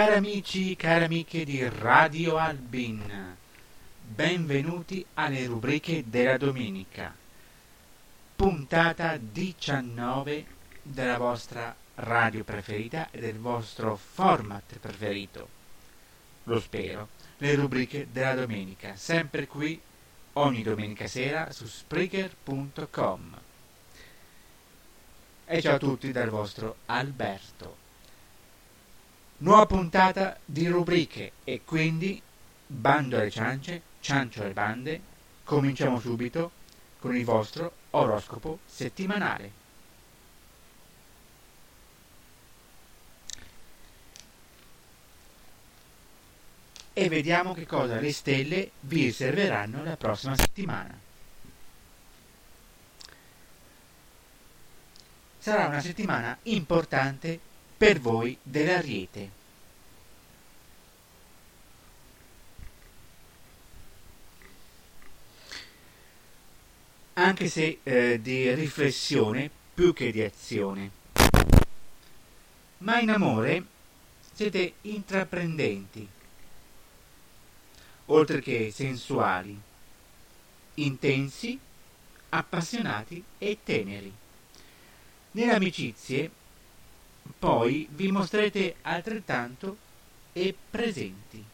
Cari amici, cari amiche di Radio Albin, benvenuti alle rubriche della domenica, puntata 19 della vostra radio preferita e del vostro format preferito. Lo spero, le rubriche della domenica, sempre qui ogni domenica sera su Spreaker.com. E ciao a tutti dal vostro Alberto. Nuova puntata di rubriche e quindi bando alle ciance, ciancio alle bande. Cominciamo subito con il vostro oroscopo settimanale. E vediamo che cosa le stelle vi riserveranno la prossima settimana. Sarà una settimana importante per voi dell'Ariete. Anche se eh, di riflessione più che di azione. Ma in amore siete intraprendenti, oltre che sensuali, intensi, appassionati e teneri. Nelle amicizie poi vi mostrerete altrettanto e presenti.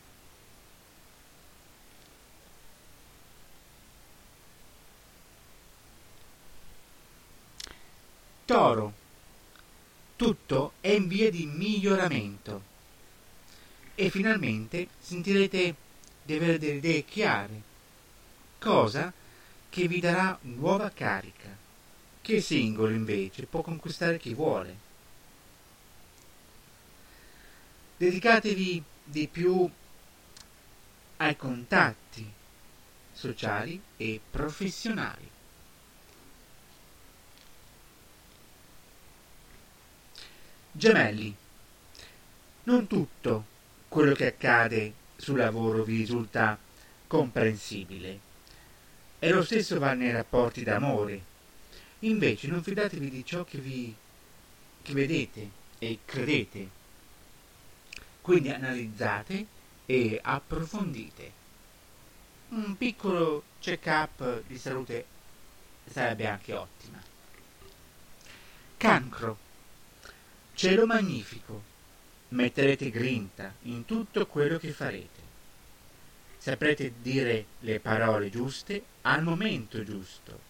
Toro. Tutto è in via di miglioramento e finalmente sentirete di avere delle idee chiare, cosa che vi darà nuova carica, che singolo invece può conquistare chi vuole. Dedicatevi di più ai contatti sociali e professionali. Gemelli. Non tutto quello che accade sul lavoro vi risulta comprensibile. E lo stesso va nei rapporti d'amore. Invece non fidatevi di ciò che vi che vedete e credete quindi analizzate e approfondite. Un piccolo check-up di salute sarebbe anche ottima. Cancro. Cielo magnifico. Metterete grinta in tutto quello che farete. Saprete dire le parole giuste al momento giusto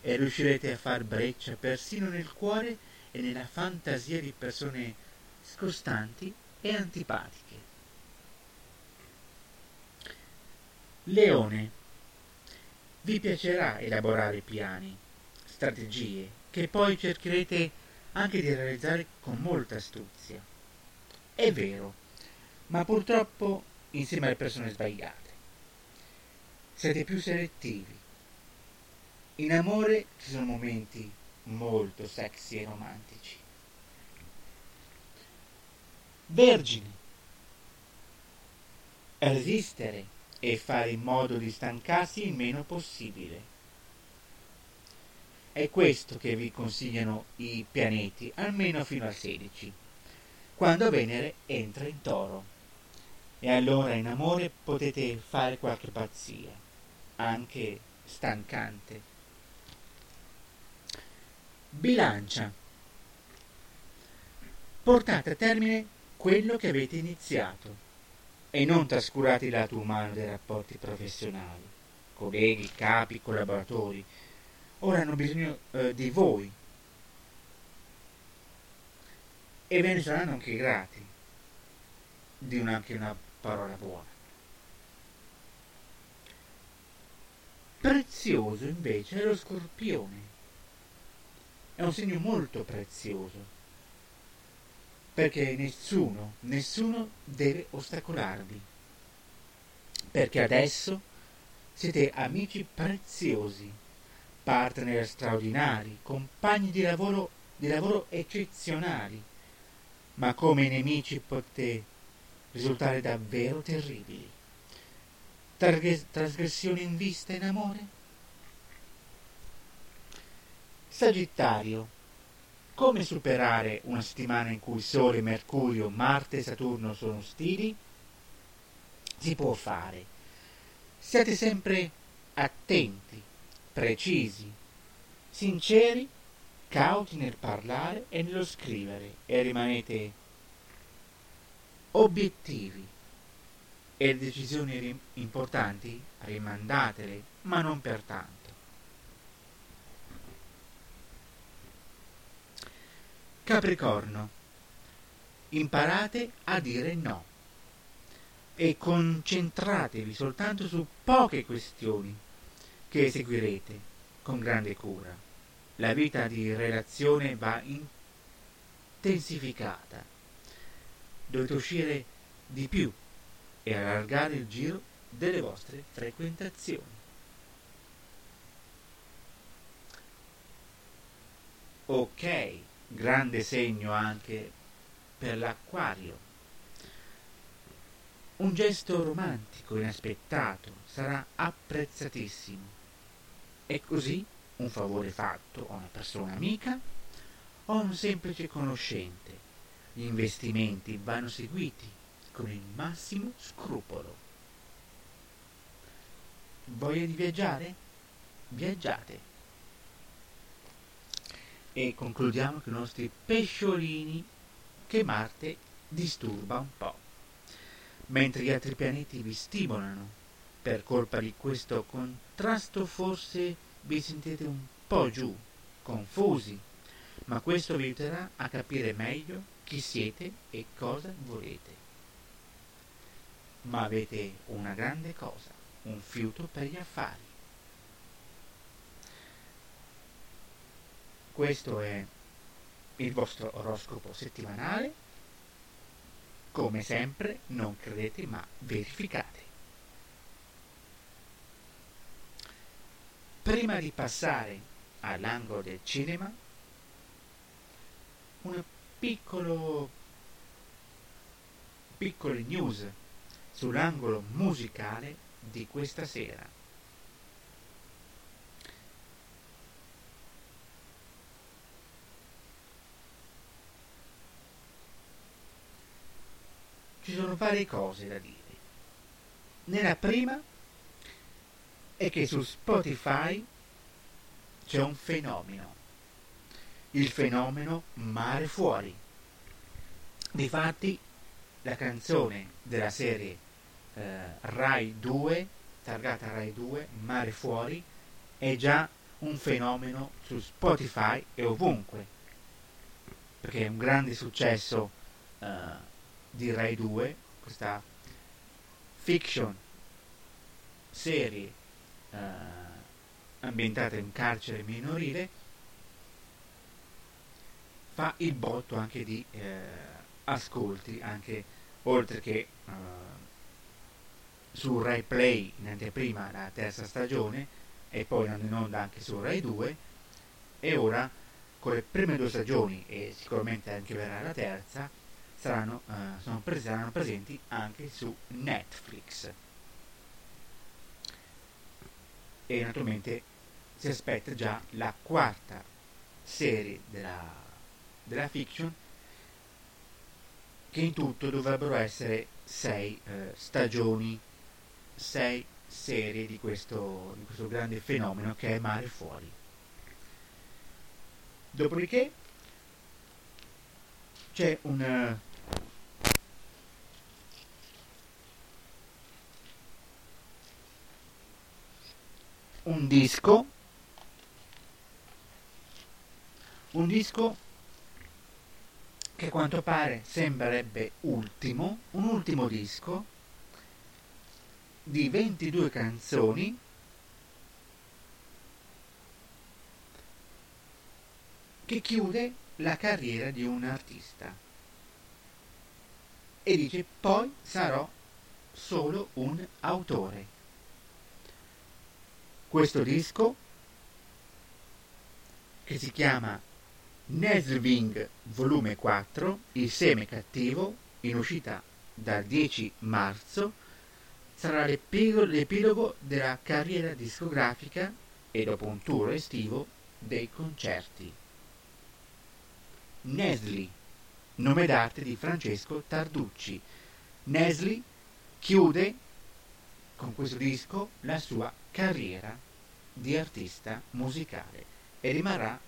e riuscirete a far breccia persino nel cuore e nella fantasia di persone scostanti e antipatiche. Leone. Vi piacerà elaborare piani, strategie, che poi cercherete anche di realizzare con molta astuzia. È vero, ma purtroppo insieme alle persone sbagliate. Siete più selettivi. In amore ci sono momenti molto sexy e romantici. Vergine. Resistere e fare in modo di stancarsi il meno possibile. È questo che vi consigliano i pianeti, almeno fino al 16, quando Venere entra in toro. E allora in amore potete fare qualche pazzia, anche stancante. Bilancia. portate a termine quello che avete iniziato e non trascurate il lato umano dei rapporti professionali, colleghi, capi, collaboratori. Ora hanno bisogno eh, di voi e ve ne saranno anche grati di una, anche una parola buona. Prezioso invece è lo scorpione. È un segno molto prezioso perché nessuno, nessuno deve ostacolarvi, perché adesso siete amici preziosi, partner straordinari, compagni di lavoro, di lavoro eccezionali, ma come nemici potete risultare davvero terribili. Trasgressioni in vista in amore? Sagittario come superare una settimana in cui Sole, Mercurio, Marte e Saturno sono ostili? Si può fare. Siate sempre attenti, precisi, sinceri, cauti nel parlare e nello scrivere e rimanete obiettivi e decisioni importanti rimandatele, ma non per tanto. Capricorno. Imparate a dire no e concentratevi soltanto su poche questioni che eseguirete con grande cura. La vita di relazione va intensificata. Dovete uscire di più e allargare il giro delle vostre frequentazioni. Ok grande segno anche per l'acquario. Un gesto romantico inaspettato sarà apprezzatissimo. E così un favore fatto a una persona amica o a un semplice conoscente. Gli investimenti vanno seguiti con il massimo scrupolo. Voglia di viaggiare? Viaggiate e concludiamo con i nostri pesciolini che Marte disturba un po', mentre gli altri pianeti vi stimolano. Per colpa di questo contrasto forse vi sentite un po' giù, confusi, ma questo vi aiuterà a capire meglio chi siete e cosa volete. Ma avete una grande cosa, un fiuto per gli affari. Questo è il vostro oroscopo settimanale. Come sempre, non credete ma verificate. Prima di passare all'angolo del cinema, una piccolo, piccole news sull'angolo musicale di questa sera. Ci sono varie cose da dire. Nella prima è che su Spotify c'è un fenomeno, il fenomeno Mare Fuori. Difatti la canzone della serie eh, Rai 2, targata Rai 2, Mare Fuori, è già un fenomeno su Spotify e ovunque, perché è un grande successo eh, di Rai 2, questa fiction serie eh, ambientata in carcere minorile, fa il botto anche di eh, ascolti, anche oltre che eh, su Rai Play in anteprima la terza stagione e poi in onda anche su Rai 2 e ora con le prime due stagioni e sicuramente anche verrà la terza saranno, uh, sono pres- saranno presenti anche su Netflix. E naturalmente si aspetta già la quarta serie della, della fiction che in tutto dovrebbero essere sei eh, stagioni, sei serie di questo, di questo grande fenomeno che è Mare Fuori. Dopodiché c'è un un disco. Un disco che a quanto pare sembrerebbe ultimo un ultimo disco di 22 canzoni. Che chiude la carriera di un artista. E dice poi sarò solo un autore questo disco che si chiama Neswing volume 4 Il seme cattivo in uscita dal 10 marzo sarà l'epilogo della carriera discografica e dopo un tour estivo dei concerti. Nesli nome d'arte di Francesco Tarducci. Nesli chiude con questo disco la sua carriera di artista musicale e rimarrà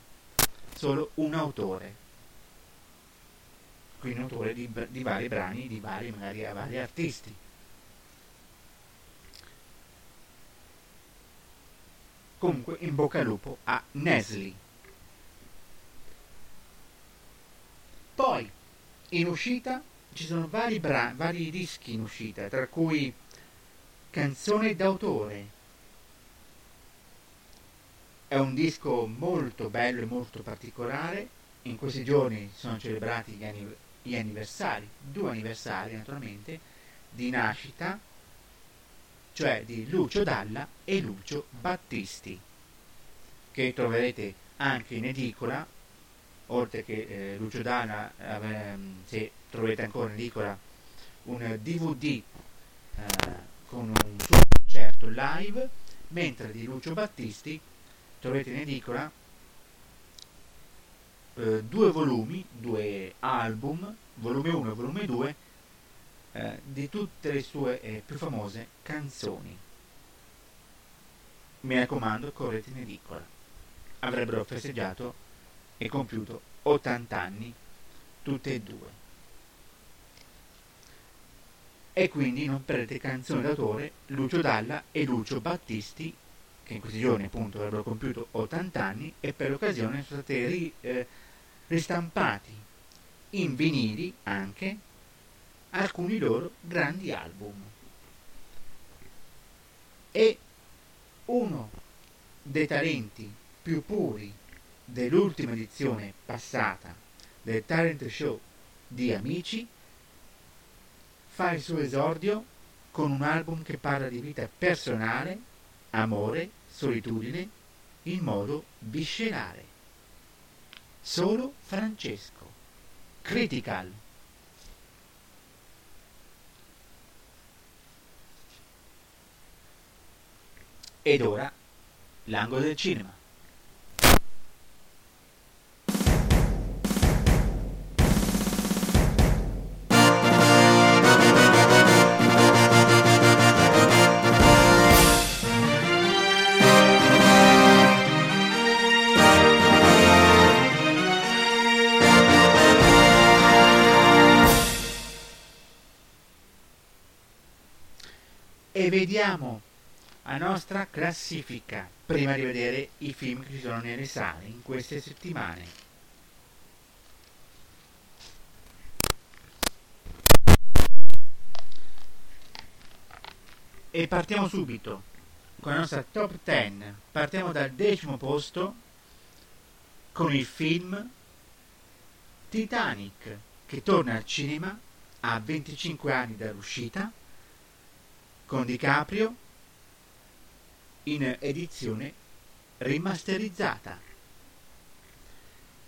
solo un autore. Quindi un autore di, di vari brani di vari magari vari artisti. Comunque in bocca al lupo a Nesli. Poi in uscita ci sono vari, bra- vari dischi in uscita tra cui canzone d'autore è un disco molto bello e molto particolare. In questi giorni sono celebrati gli, anniv- gli anniversari, due anniversari naturalmente, di nascita, cioè di Lucio Dalla e Lucio Battisti, che troverete anche in edicola, oltre che eh, Lucio Dalla, eh, se trovate ancora in edicola, un DVD eh, con un suo concerto live, mentre di Lucio Battisti trovate in edicola eh, due volumi, due album, volume 1 e volume 2, eh, di tutte le sue eh, più famose canzoni. Mi raccomando, correte in edicola. Avrebbero festeggiato e compiuto 80 anni, tutte e due. E quindi non perdete canzoni d'autore Lucio Dalla e Lucio Battisti che in questi giorni appunto avrebbero compiuto 80 anni e per l'occasione sono stati ri, eh, ristampati in vinili anche alcuni loro grandi album. E uno dei talenti più puri dell'ultima edizione passata del talent show di Amici fa il suo esordio con un album che parla di vita personale, amore solitudine in modo viscerale. Solo Francesco. Critical. Ed ora l'angolo del cinema. La nostra classifica prima di vedere i film che ci sono nelle sale in queste settimane. E partiamo subito con la nostra top 10. Partiamo dal decimo posto con il film Titanic che torna al cinema a 25 anni dall'uscita con DiCaprio in edizione rimasterizzata.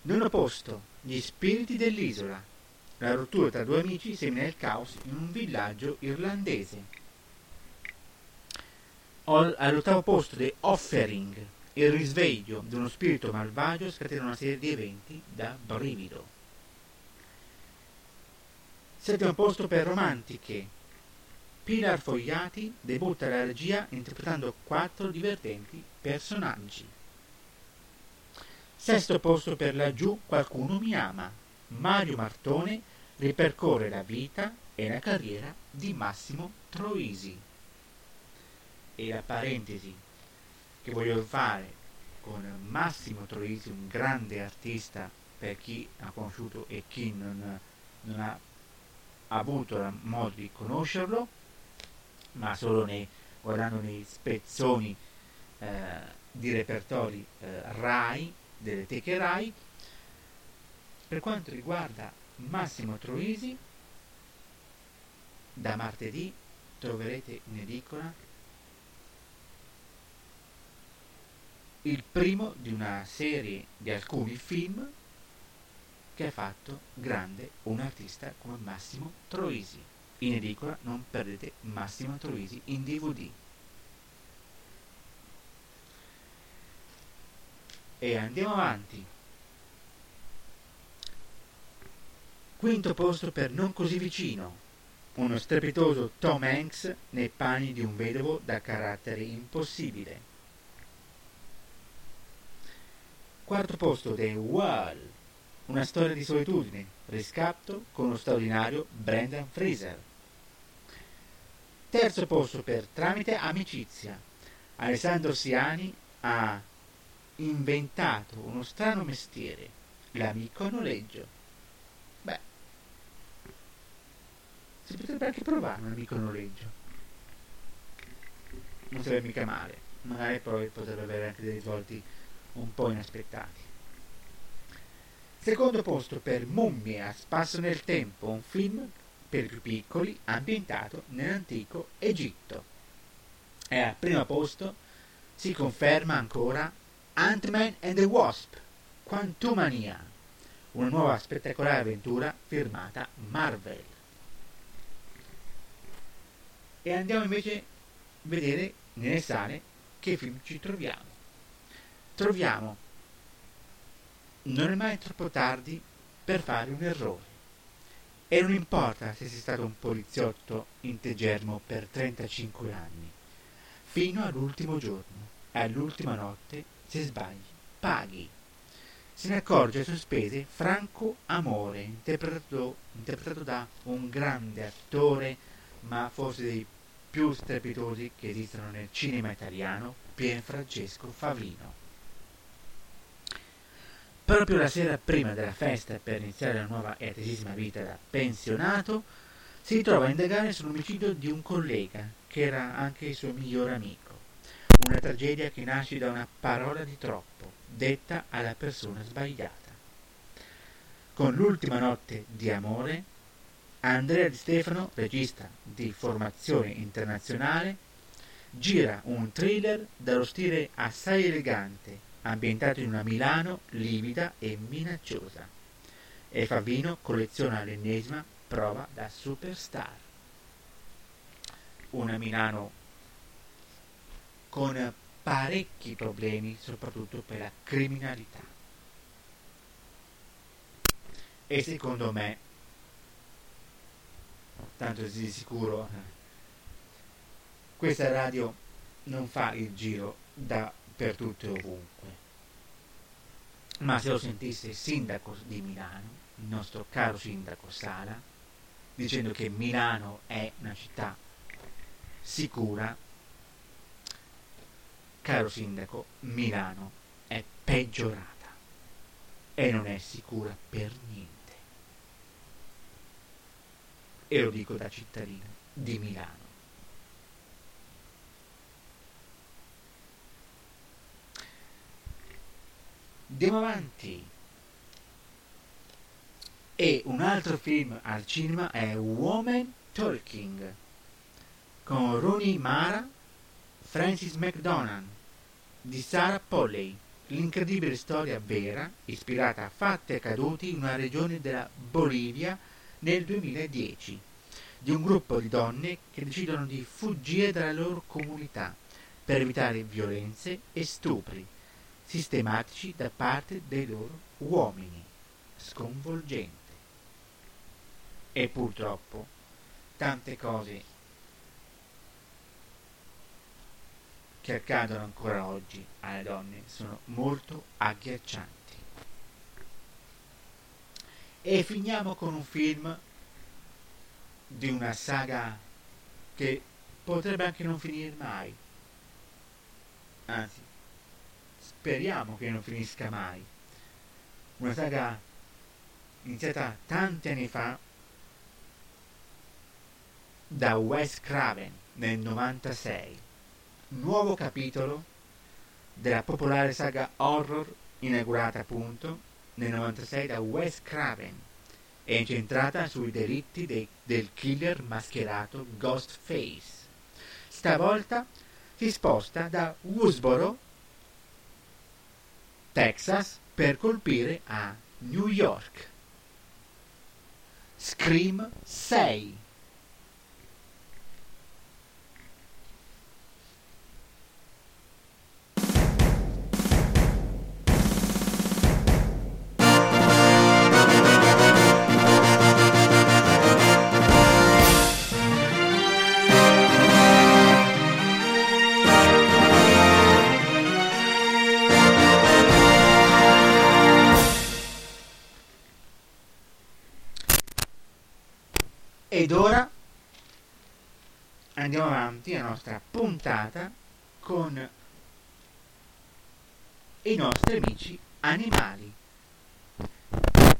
Non posto, gli spiriti dell'isola. La rottura tra due amici semina il caos in un villaggio irlandese. All'ottavo posto The Offering, il risveglio di uno spirito malvagio scatena una serie di eventi da brivido. Settimo posto per Romantiche, Pilar Fogliati debutta alla regia interpretando quattro divertenti personaggi. Sesto posto per laggiù Qualcuno mi ama, Mario Martone ripercorre la vita e la carriera di Massimo Troisi. E la parentesi che voglio fare con Massimo Troisi, un grande artista per chi ha conosciuto e chi non, non ha avuto modo di conoscerlo, ma solo nei, guardando nei spezzoni eh, di repertori eh, RAI, delle teche RAI. Per quanto riguarda Massimo Troisi, da martedì troverete in edicola il primo di una serie di alcuni film che ha fatto grande un artista come Massimo Troisi. In edicola non perdete Massimo Troisi in DVD. E andiamo avanti. Quinto posto per Non così vicino. Uno strepitoso Tom Hanks nei panni di un vedovo da carattere impossibile. Quarto posto The Wall una storia di solitudine, riscatto con lo straordinario Brendan Fraser. Terzo posto per Tramite Amicizia. Alessandro Siani ha inventato uno strano mestiere, l'amico a noleggio. Beh, si potrebbe anche provare un amico a noleggio. Non sarebbe mica male, magari poi potrebbe avere anche dei risvolti un po' inaspettati. Secondo posto per Mummie a spasso nel tempo, un film per i più piccoli ambientato nell'antico Egitto. E al primo posto si conferma ancora Ant-Man and the Wasp, Quantumania, una nuova spettacolare avventura firmata Marvel. E andiamo invece a vedere nelle sale che film ci troviamo. Troviamo non è mai troppo tardi per fare un errore. E non importa se sei stato un poliziotto integermo per 35 anni, fino all'ultimo giorno all'ultima notte, se sbagli, paghi. Se ne accorge a sue spese Franco Amore, interpretato, interpretato da un grande attore, ma forse dei più strepitosi che esistono nel cinema italiano, Pierfrancesco Favino. Proprio la sera prima della festa per iniziare la nuova e attesissima vita da pensionato, si ritrova a indagare sull'omicidio di un collega, che era anche il suo migliore amico. Una tragedia che nasce da una parola di troppo, detta alla persona sbagliata. Con l'ultima notte di amore, Andrea Di Stefano, regista di formazione internazionale, gira un thriller dallo stile assai elegante ambientato in una Milano livida e minacciosa. E Favino colleziona l'ennesima prova da superstar. Una Milano con parecchi problemi, soprattutto per la criminalità. E secondo me, tanto di sicuro, questa radio non fa il giro da per tutto e ovunque. Ma se lo sentisse il sindaco di Milano, il nostro caro sindaco Sala, dicendo che Milano è una città sicura, caro sindaco, Milano è peggiorata e non è sicura per niente. E lo dico da cittadino di Milano. Andiamo avanti. E un altro film al cinema è Woman Talking con Rooney Mara, Francis McDonald di Sarah Polley. L'incredibile storia vera, ispirata a fatti accaduti in una regione della Bolivia nel 2010, di un gruppo di donne che decidono di fuggire dalla loro comunità per evitare violenze e stupri sistematici da parte dei loro uomini. Sconvolgente. E purtroppo tante cose che accadono ancora oggi alle donne sono molto agghiaccianti. e finiamo con un film di una saga che potrebbe anche non finire mai. Anzi, speriamo che non finisca mai. Una saga iniziata tanti anni fa da Wes Craven nel 96. Nuovo capitolo della popolare saga horror inaugurata appunto nel 96 da Wes Craven è incentrata sui delitti dei, del killer mascherato Ghostface. Stavolta si sposta da Woodsboro, Texas, per colpire a New York. Scream 6 Ed ora andiamo avanti la nostra puntata con i nostri amici animali.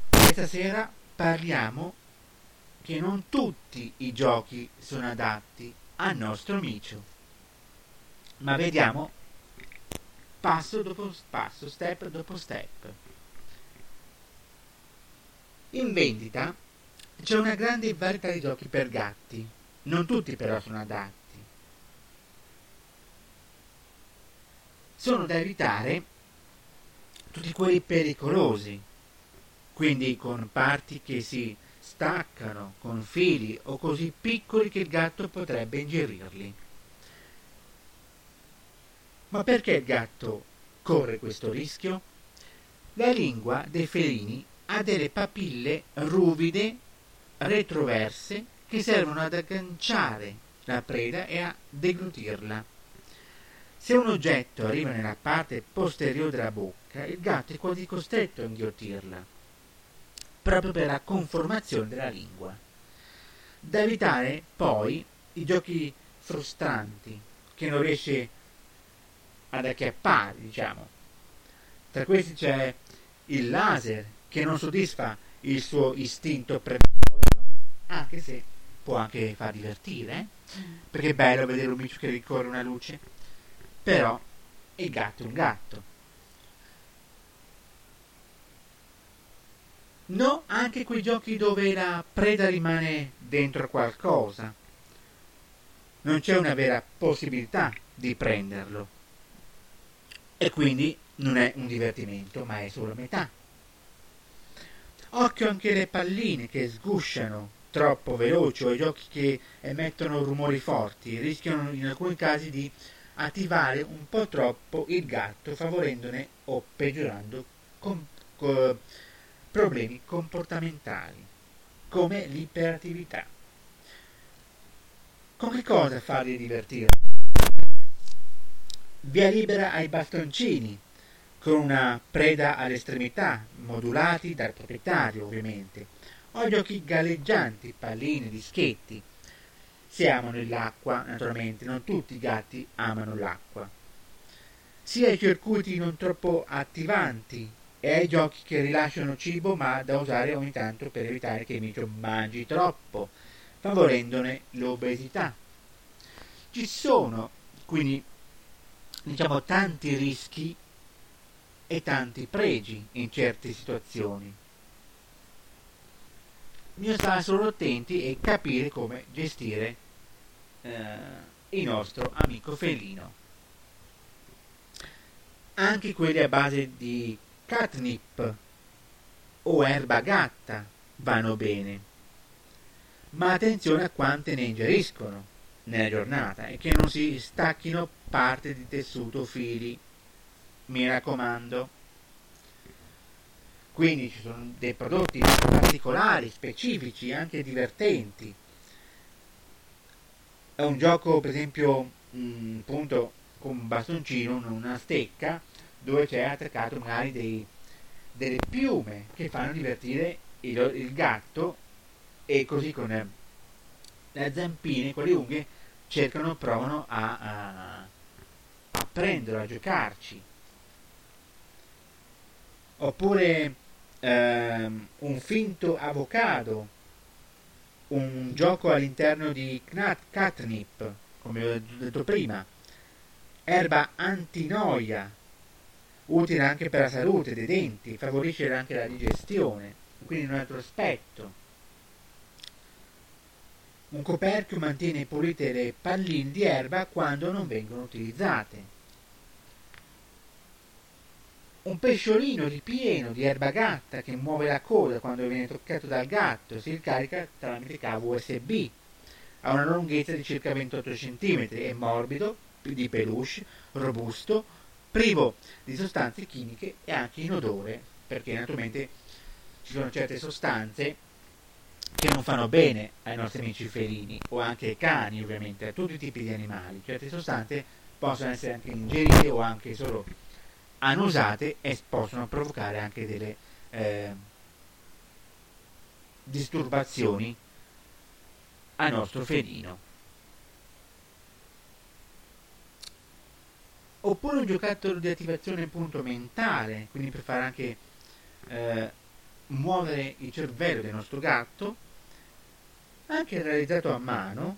Questa sera parliamo che non tutti i giochi sono adatti al nostro micio, ma vediamo passo dopo passo, step dopo step. In vendita c'è una grande varietà di giochi per gatti, non tutti però sono adatti. Sono da evitare tutti quelli pericolosi, quindi con parti che si staccano, con fili o così piccoli che il gatto potrebbe ingerirli. Ma perché il gatto corre questo rischio? La lingua dei felini ha delle papille ruvide retroverse che servono ad agganciare la preda e a deglutirla. Se un oggetto arriva nella parte posteriore della bocca, il gatto è quasi costretto a inghiotirla, proprio per la conformazione della lingua. Da evitare poi i giochi frustranti, che non riesce ad acchiappare, diciamo. Tra questi c'è il laser, che non soddisfa il suo istinto predatorio anche se può anche far divertire, eh? perché è bello vedere un micio che ricorre una luce, però il gatto è un gatto. No, anche quei giochi dove la preda rimane dentro qualcosa. Non c'è una vera possibilità di prenderlo. E quindi non è un divertimento, ma è solo metà. Occhio anche le palline che sgusciano troppo veloci o giochi che emettono rumori forti rischiano in alcuni casi di attivare un po' troppo il gatto favorendone o peggiorando com- co- problemi comportamentali come l'iperattività. Con che cosa farli divertire? Via libera ai bastoncini, con una preda all'estremità, modulati dal proprietario ovviamente o giochi galleggianti, palline, dischetti. Si amano l'acqua, naturalmente, non tutti i gatti amano l'acqua. Sia ai circuiti non troppo attivanti e ai giochi che rilasciano cibo ma da usare ogni tanto per evitare che il micio mangi troppo, favorendone l'obesità. Ci sono quindi diciamo tanti rischi e tanti pregi in certe situazioni bisogna stare solo attenti e capire come gestire eh, il nostro amico felino. Anche quelli a base di catnip o erba gatta vanno bene, ma attenzione a quante ne ingeriscono nella giornata e che non si stacchino parte di tessuto o fili. Mi raccomando. Quindi ci sono dei prodotti particolari, specifici, anche divertenti. È un gioco, per esempio, appunto con un bastoncino, una stecca, dove c'è attaccato magari dei, delle piume che fanno divertire il, il gatto e così con le zampine, con le unghie, cercano, provano a, a, a prenderlo, a giocarci. Oppure ehm, un finto avocado, un gioco all'interno di catnip, come ho detto prima, erba antinoia, utile anche per la salute dei denti, favorisce anche la digestione, quindi un altro aspetto. Un coperchio mantiene pulite le palline di erba quando non vengono utilizzate. Un pesciolino ripieno di erba gatta che muove la coda quando viene toccato dal gatto si ricarica tramite cavo USB. Ha una lunghezza di circa 28 cm, è morbido, di peluche, robusto, privo di sostanze chimiche e anche inodore, perché naturalmente ci sono certe sostanze che non fanno bene ai nostri amici felini o anche ai cani ovviamente, a tutti i tipi di animali. Certe sostanze possono essere anche ingerite o anche solo annusate e possono provocare anche delle eh, disturbazioni al nostro felino. Oppure un giocattolo di attivazione appunto mentale, quindi per fare anche eh, muovere il cervello del nostro gatto, anche realizzato a mano,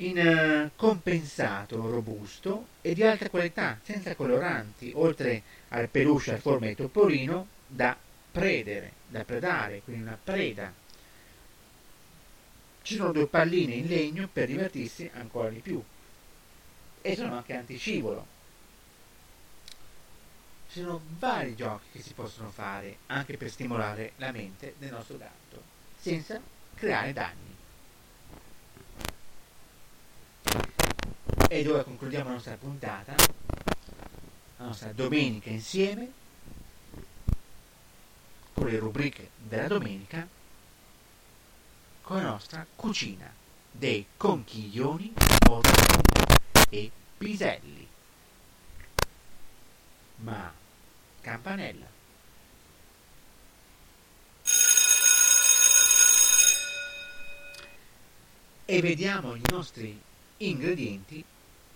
in uh, compensato robusto e di alta qualità, senza coloranti, oltre al peluche a forma di topolino da predere, da predare, quindi una preda. Ci sono due palline in legno per divertirsi ancora di più e sono anche anticivolo. Ci sono vari giochi che si possono fare anche per stimolare la mente del nostro gatto, senza creare danni. Ed ora concludiamo la nostra puntata, la nostra domenica insieme, con le rubriche della domenica, con la nostra cucina dei conchiglioni mortali e piselli. Ma campanella. E vediamo i nostri ingredienti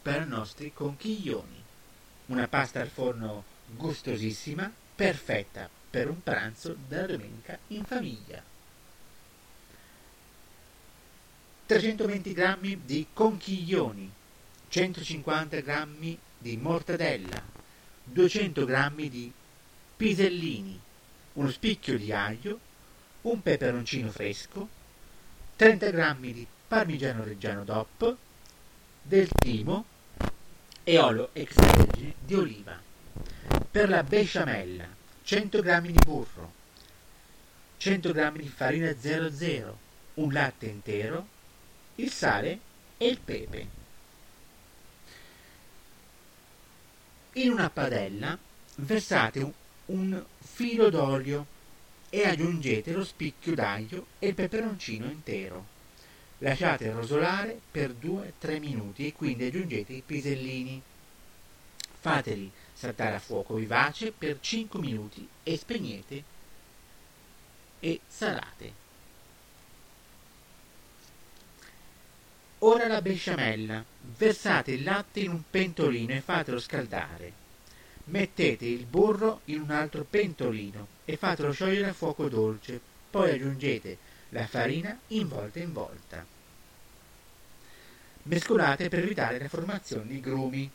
per i nostri conchiglioni. Una pasta al forno gustosissima, perfetta per un pranzo della domenica in famiglia. 320 g di conchiglioni, 150 g di mortadella, 200 g di pisellini, uno spicchio di aglio, un peperoncino fresco, 30 g di parmigiano reggiano DOP, del timo e olio extravergine di oliva. Per la besciamella 100 g di burro, 100 g di farina 00, un latte intero, il sale e il pepe. In una padella versate un, filo d'olio e aggiungete lo spicchio d'aglio e il peperoncino intero. Lasciate rosolare per 2-3 minuti e quindi aggiungete i pisellini. Fateli saltare a fuoco vivace per 5 minuti e spegnete e salate. Ora la besciamella. Versate il latte in un pentolino e fatelo scaldare. Mettete il burro in un altro pentolino e fatelo sciogliere a fuoco dolce. Poi aggiungete la farina in volta in volta. Mescolate per evitare la formazione di grumi.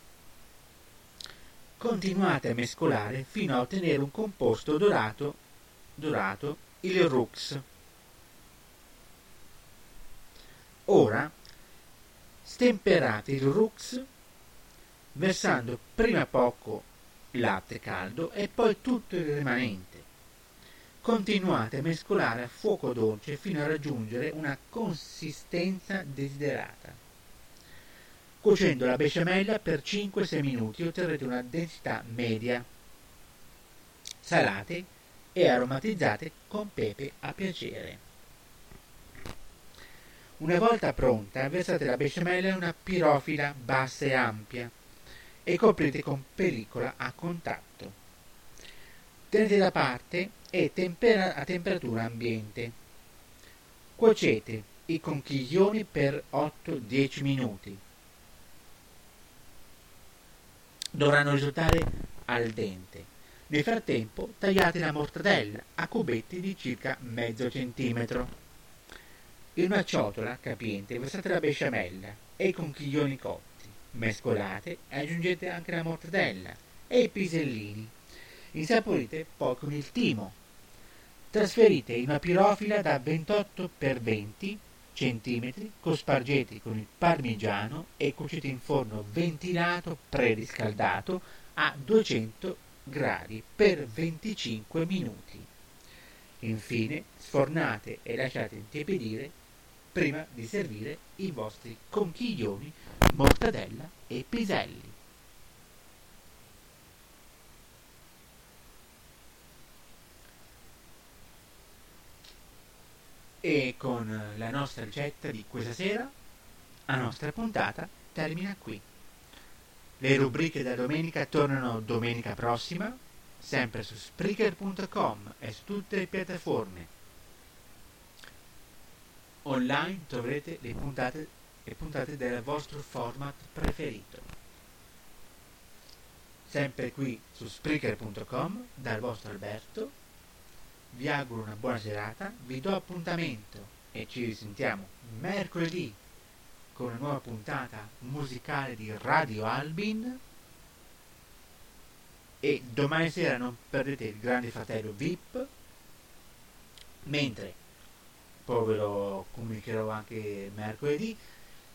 Continuate a mescolare fino a ottenere un composto dorato, dorato il rux. Ora stemperate il rux versando prima poco latte caldo e poi tutto il rimanente. Continuate a mescolare a fuoco dolce fino a raggiungere una consistenza desiderata. Cuocendo la besciamella per 5-6 minuti otterrete una densità media. Salate e aromatizzate con pepe a piacere. Una volta pronta, versate la besciamella in una pirofila bassa e ampia e coprite con pellicola a contatto. tenete da parte e tempera a temperatura ambiente. Cuocete i conchiglioni per 8-10 minuti. Dovranno risultare al dente. Nel frattempo tagliate la mortadella a cubetti di circa mezzo centimetro. In una ciotola capiente versate la besciamella e i conchiglioni cotti. Mescolate e aggiungete anche la mortadella e i pisellini. Insaporite poi con il timo. Trasferite in una pirofila da 28 x 20 cm, cospargete con il parmigiano e cuocete in forno ventilato preriscaldato a 200 gradi per 25 minuti. Infine sfornate e lasciate intiepidire prima di servire i vostri conchiglioni, mortadella e piselli. E con la nostra ricetta di questa sera, la nostra puntata termina qui. Le rubriche da domenica tornano domenica prossima, sempre su Spreaker.com e su tutte le piattaforme. Online troverete le puntate, le puntate del vostro format preferito. Sempre qui su Spreaker.com dal vostro Alberto vi auguro una buona serata, vi do appuntamento e ci risentiamo mercoledì con una nuova puntata musicale di Radio Albin. E domani sera non perdete il Grande Fratello VIP mentre poi ve lo comunicherò anche mercoledì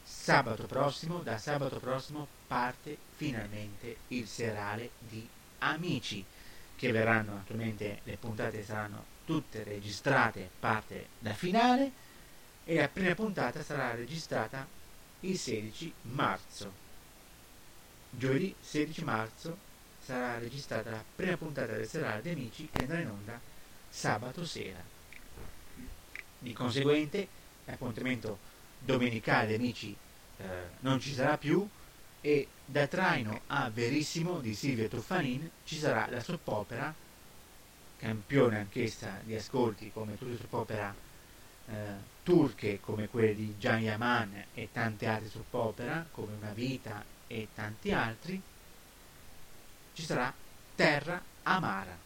sabato prossimo da sabato prossimo parte finalmente il serale di Amici che verranno naturalmente le puntate saranno tutte registrate parte da finale e la prima puntata sarà registrata il 16 marzo. Giovedì 16 marzo sarà registrata la prima puntata del serale di amici che andrà in onda sabato sera. Di conseguente l'appuntamento domenicale amici eh, non ci sarà più e da traino a verissimo di Silvia Tuffanin ci sarà la soppopera, campione anch'essa di ascolti come tutte le soppopera eh, turche come quelle di Gian Yaman e tante altre soppopera come Una vita e tanti altri, ci sarà Terra Amara.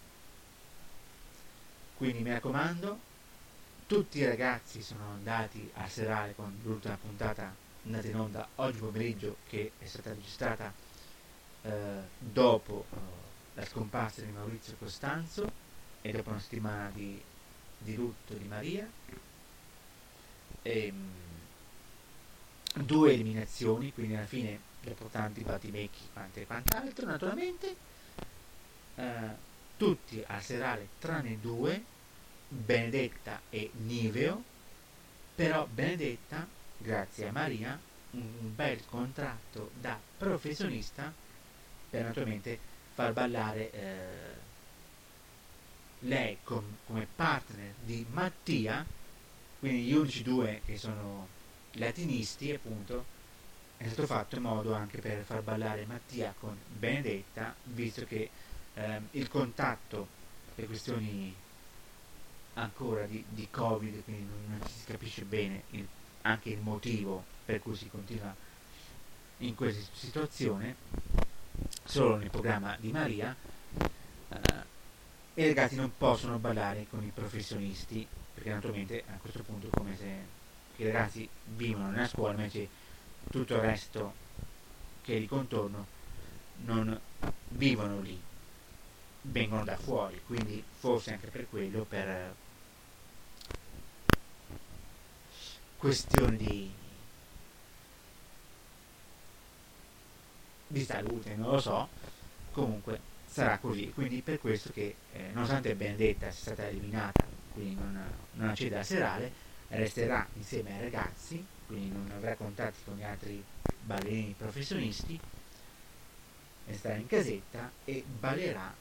Quindi mi raccomando, tutti i ragazzi sono andati a serale con l'ultima puntata andata in onda oggi pomeriggio che è stata registrata eh, dopo eh, la scomparsa di Maurizio Costanzo e dopo una settimana di, di lutto di Maria. E, mh, due eliminazioni quindi alla fine dopo tanti battibecchi e quant'altro naturalmente. Eh, tutti al serale tranne due Benedetta e Niveo. Però Benedetta grazie a Maria, un bel contratto da professionista per naturalmente far ballare eh, lei com- come partner di Mattia, quindi gli unici due che sono latinisti appunto, è stato fatto in modo anche per far ballare Mattia con Benedetta, visto che eh, il contatto per questioni ancora di, di Covid, quindi non, si capisce bene il anche il motivo per cui si continua in questa situazione, solo nel programma di Maria, eh, i ragazzi non possono ballare con i professionisti, perché naturalmente a questo punto è come se i ragazzi vivono nella scuola, invece tutto il resto che è di contorno non vivono lì, vengono da fuori, quindi forse anche per quello, per questione di, di salute, non lo so, comunque sarà così, quindi per questo che eh, nonostante Benedetta sia stata eliminata, quindi non, non accede alla serale, resterà insieme ai ragazzi, quindi non avrà contatti con gli altri ballerini professionisti, resterà in casetta e ballerà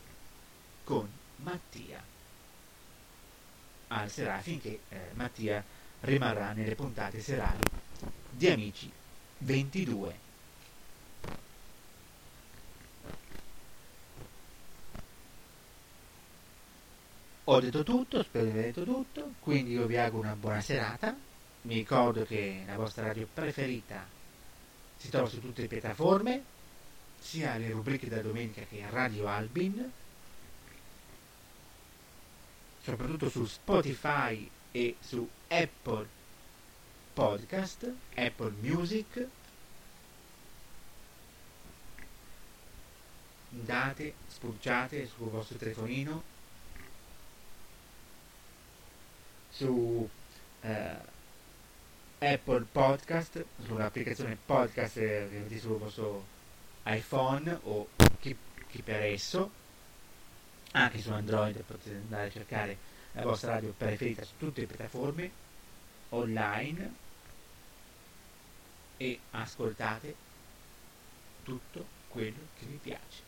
con Mattia al serale finché eh, Mattia rimarrà nelle puntate serali di Amici 22. ho detto tutto, spero di aver detto tutto, quindi io vi auguro una buona serata. Mi ricordo che la vostra radio preferita si trova su tutte le piattaforme, sia le rubriche da domenica che Radio Albin, soprattutto su Spotify e su Apple Podcast, Apple Music. Andate, spulciate sul vostro telefonino su eh, Apple Podcast, sull'applicazione podcast avete sul vostro iPhone o chi, chi per esso, anche su Android potete andare a cercare la vostra radio preferita su tutte le piattaforme online e ascoltate tutto quello che vi piace.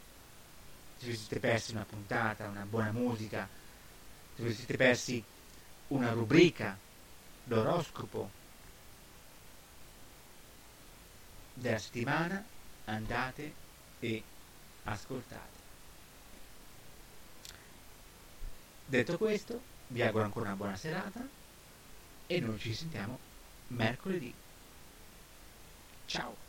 Se vi siete persi una puntata, una buona musica, se vi siete persi una rubrica, l'oroscopo della settimana, andate e ascoltate. Detto questo, vi auguro ancora una buona serata e noi ci sentiamo mercoledì. Ciao!